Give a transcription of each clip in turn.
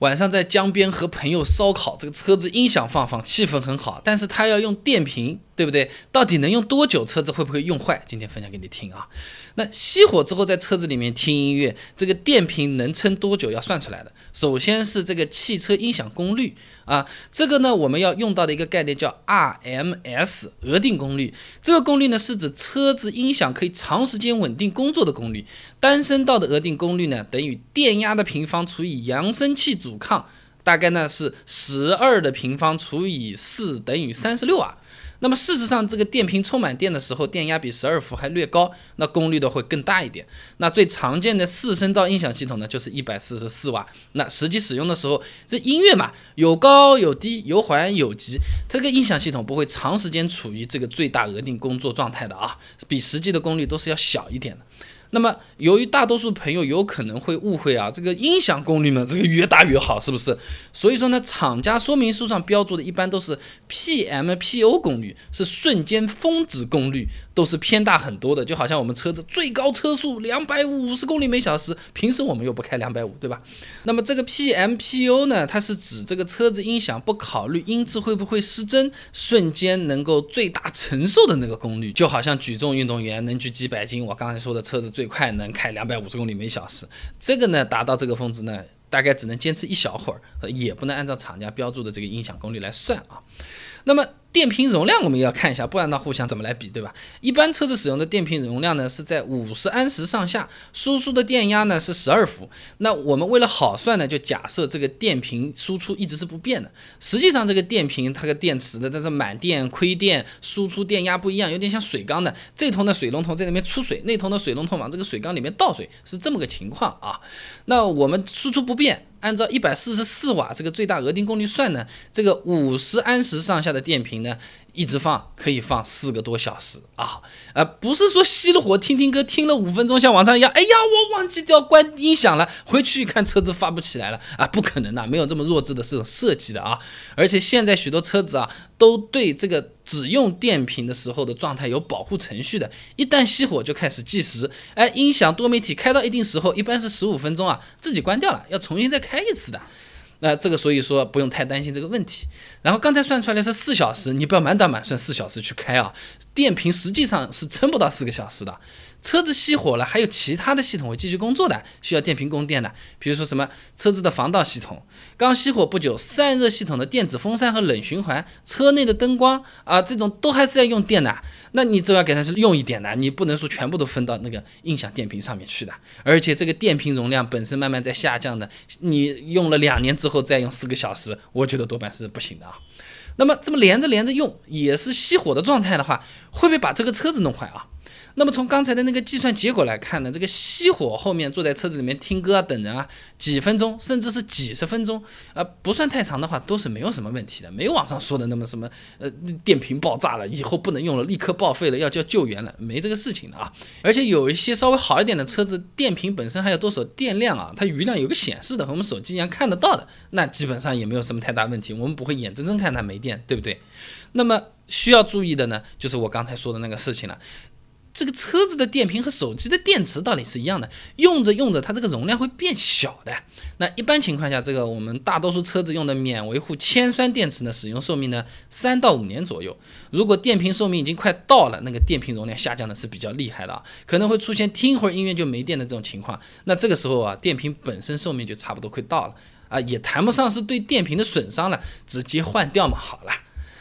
晚上在江边和朋友烧烤，这个车子音响放放，气氛很好。但是他要用电瓶，对不对？到底能用多久？车子会不会用坏？今天分享给你听啊。那熄火之后在车子里面听音乐，这个电瓶能撑多久？要算出来的。首先是这个汽车音响功率啊，这个呢我们要用到的一个概念叫 RMS 额定功率。这个功率呢是指车子音响可以长时间稳定工作的功率。单声道的额定功率呢等于电压的平方除以扬声器阻抗，大概呢是十二的平方除以四等于三十六啊。那么事实上，这个电瓶充满电的时候，电压比十二伏还略高，那功率的会更大一点。那最常见的四声道音响系统呢，就是一百四十四瓦。那实际使用的时候，这音乐嘛，有高有低，有缓有急，这个音响系统不会长时间处于这个最大额定工作状态的啊，比实际的功率都是要小一点的。那么，由于大多数朋友有可能会误会啊，这个音响功率呢，这个越大越好，是不是？所以说呢，厂家说明书上标注的一般都是 PMPO 功率，是瞬间峰值功率，都是偏大很多的。就好像我们车子最高车速两百五十公里每小时，平时我们又不开两百五，对吧？那么这个 PMPO 呢，它是指这个车子音响不考虑音质会不会失真，瞬间能够最大承受的那个功率。就好像举重运动员能举几百斤，我刚才说的车子。最快能开两百五十公里每小时，这个呢达到这个峰值呢，大概只能坚持一小会儿，也不能按照厂家标注的这个音响功率来算啊。那么电瓶容量我们也要看一下，不然的话互相怎么来比，对吧？一般车子使用的电瓶容量呢是在五十安时上下，输出的电压呢是十二伏。那我们为了好算呢，就假设这个电瓶输出一直是不变的。实际上这个电瓶它个电池的，但是满电、亏电、输出电压不一样，有点像水缸的。这头呢水龙头在里面出水，那头呢水龙头往这个水缸里面倒水，是这么个情况啊。那我们输出不变。按照一百四十四瓦这个最大额定功率算呢，这个五十安时上下的电瓶呢，一直放可以放四个多小时啊，呃，不是说熄了火听听歌听了五分钟像往常一样，哎呀，我忘记掉关音响了，回去一看车子发不起来了啊，不可能的，没有这么弱智的这种设计的啊，而且现在许多车子啊，都对这个。只用电瓶的时候的状态有保护程序的，一旦熄火就开始计时。哎，音响多媒体开到一定时候，一般是十五分钟啊，自己关掉了，要重新再开一次的。那这个所以说不用太担心这个问题。然后刚才算出来是四小时，你不要满打满算四小时去开啊，电瓶实际上是撑不到四个小时的。车子熄火了，还有其他的系统会继续工作的，需要电瓶供电的，比如说什么车子的防盗系统，刚熄火不久，散热系统的电子风扇和冷循环，车内的灯光啊，这种都还是要用电的。那你就要给它是用一点的，你不能说全部都分到那个音响电瓶上面去的。而且这个电瓶容量本身慢慢在下降的，你用了两年之后再用四个小时，我觉得多半是不行的啊。那么这么连着连着用，也是熄火的状态的话，会不会把这个车子弄坏啊？那么从刚才的那个计算结果来看呢，这个熄火后面坐在车子里面听歌啊、等人啊，几分钟甚至是几十分钟，呃，不算太长的话，都是没有什么问题的，没有网上说的那么什么，呃，电瓶爆炸了以后不能用了，立刻报废了，要叫救援了，没这个事情的啊。而且有一些稍微好一点的车子，电瓶本身还有多少电量啊，它余量有个显示的，和我们手机一样看得到的，那基本上也没有什么太大问题，我们不会眼睁睁看它没电，对不对？那么需要注意的呢，就是我刚才说的那个事情了。这个车子的电瓶和手机的电池道理是一样的，用着用着它这个容量会变小的。那一般情况下，这个我们大多数车子用的免维护铅酸电池呢，使用寿命呢三到五年左右。如果电瓶寿命已经快到了，那个电瓶容量下降的是比较厉害的啊，可能会出现听会儿音乐就没电的这种情况。那这个时候啊，电瓶本身寿命就差不多快到了啊，也谈不上是对电瓶的损伤了，直接换掉嘛，好了。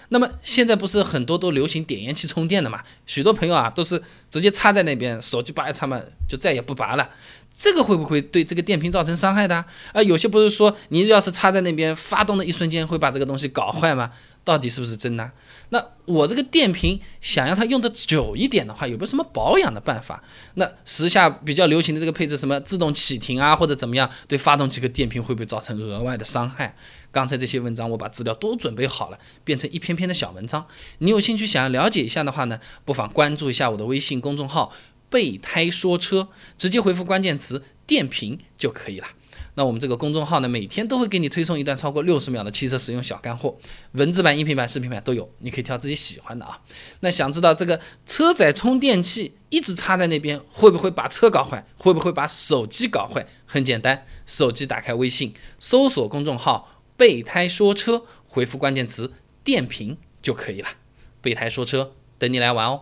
那么现在不是很多都流行点烟器充电的嘛？许多朋友啊都是直接插在那边，手机拔一插嘛，就再也不拔了。这个会不会对这个电瓶造成伤害的？啊，有些不是说你要是插在那边，发动的一瞬间会把这个东西搞坏吗？到底是不是真的？那我这个电瓶想要它用的久一点的话，有没有什么保养的办法？那时下比较流行的这个配置，什么自动启停啊，或者怎么样，对发动机和电瓶会不会造成额外的伤害？刚才这些文章我把资料都准备好了，变成一篇篇的小文章。你有兴趣想要了解一下的话呢，不妨关注一下我的微信公众号“备胎说车”，直接回复关键词“电瓶”就可以了。那我们这个公众号呢，每天都会给你推送一段超过六十秒的汽车使用小干货，文字版、音频版、视频版都有，你可以挑自己喜欢的啊。那想知道这个车载充电器一直插在那边，会不会把车搞坏？会不会把手机搞坏？很简单，手机打开微信，搜索公众号“备胎说车”，回复关键词“电瓶”就可以了。备胎说车，等你来玩哦。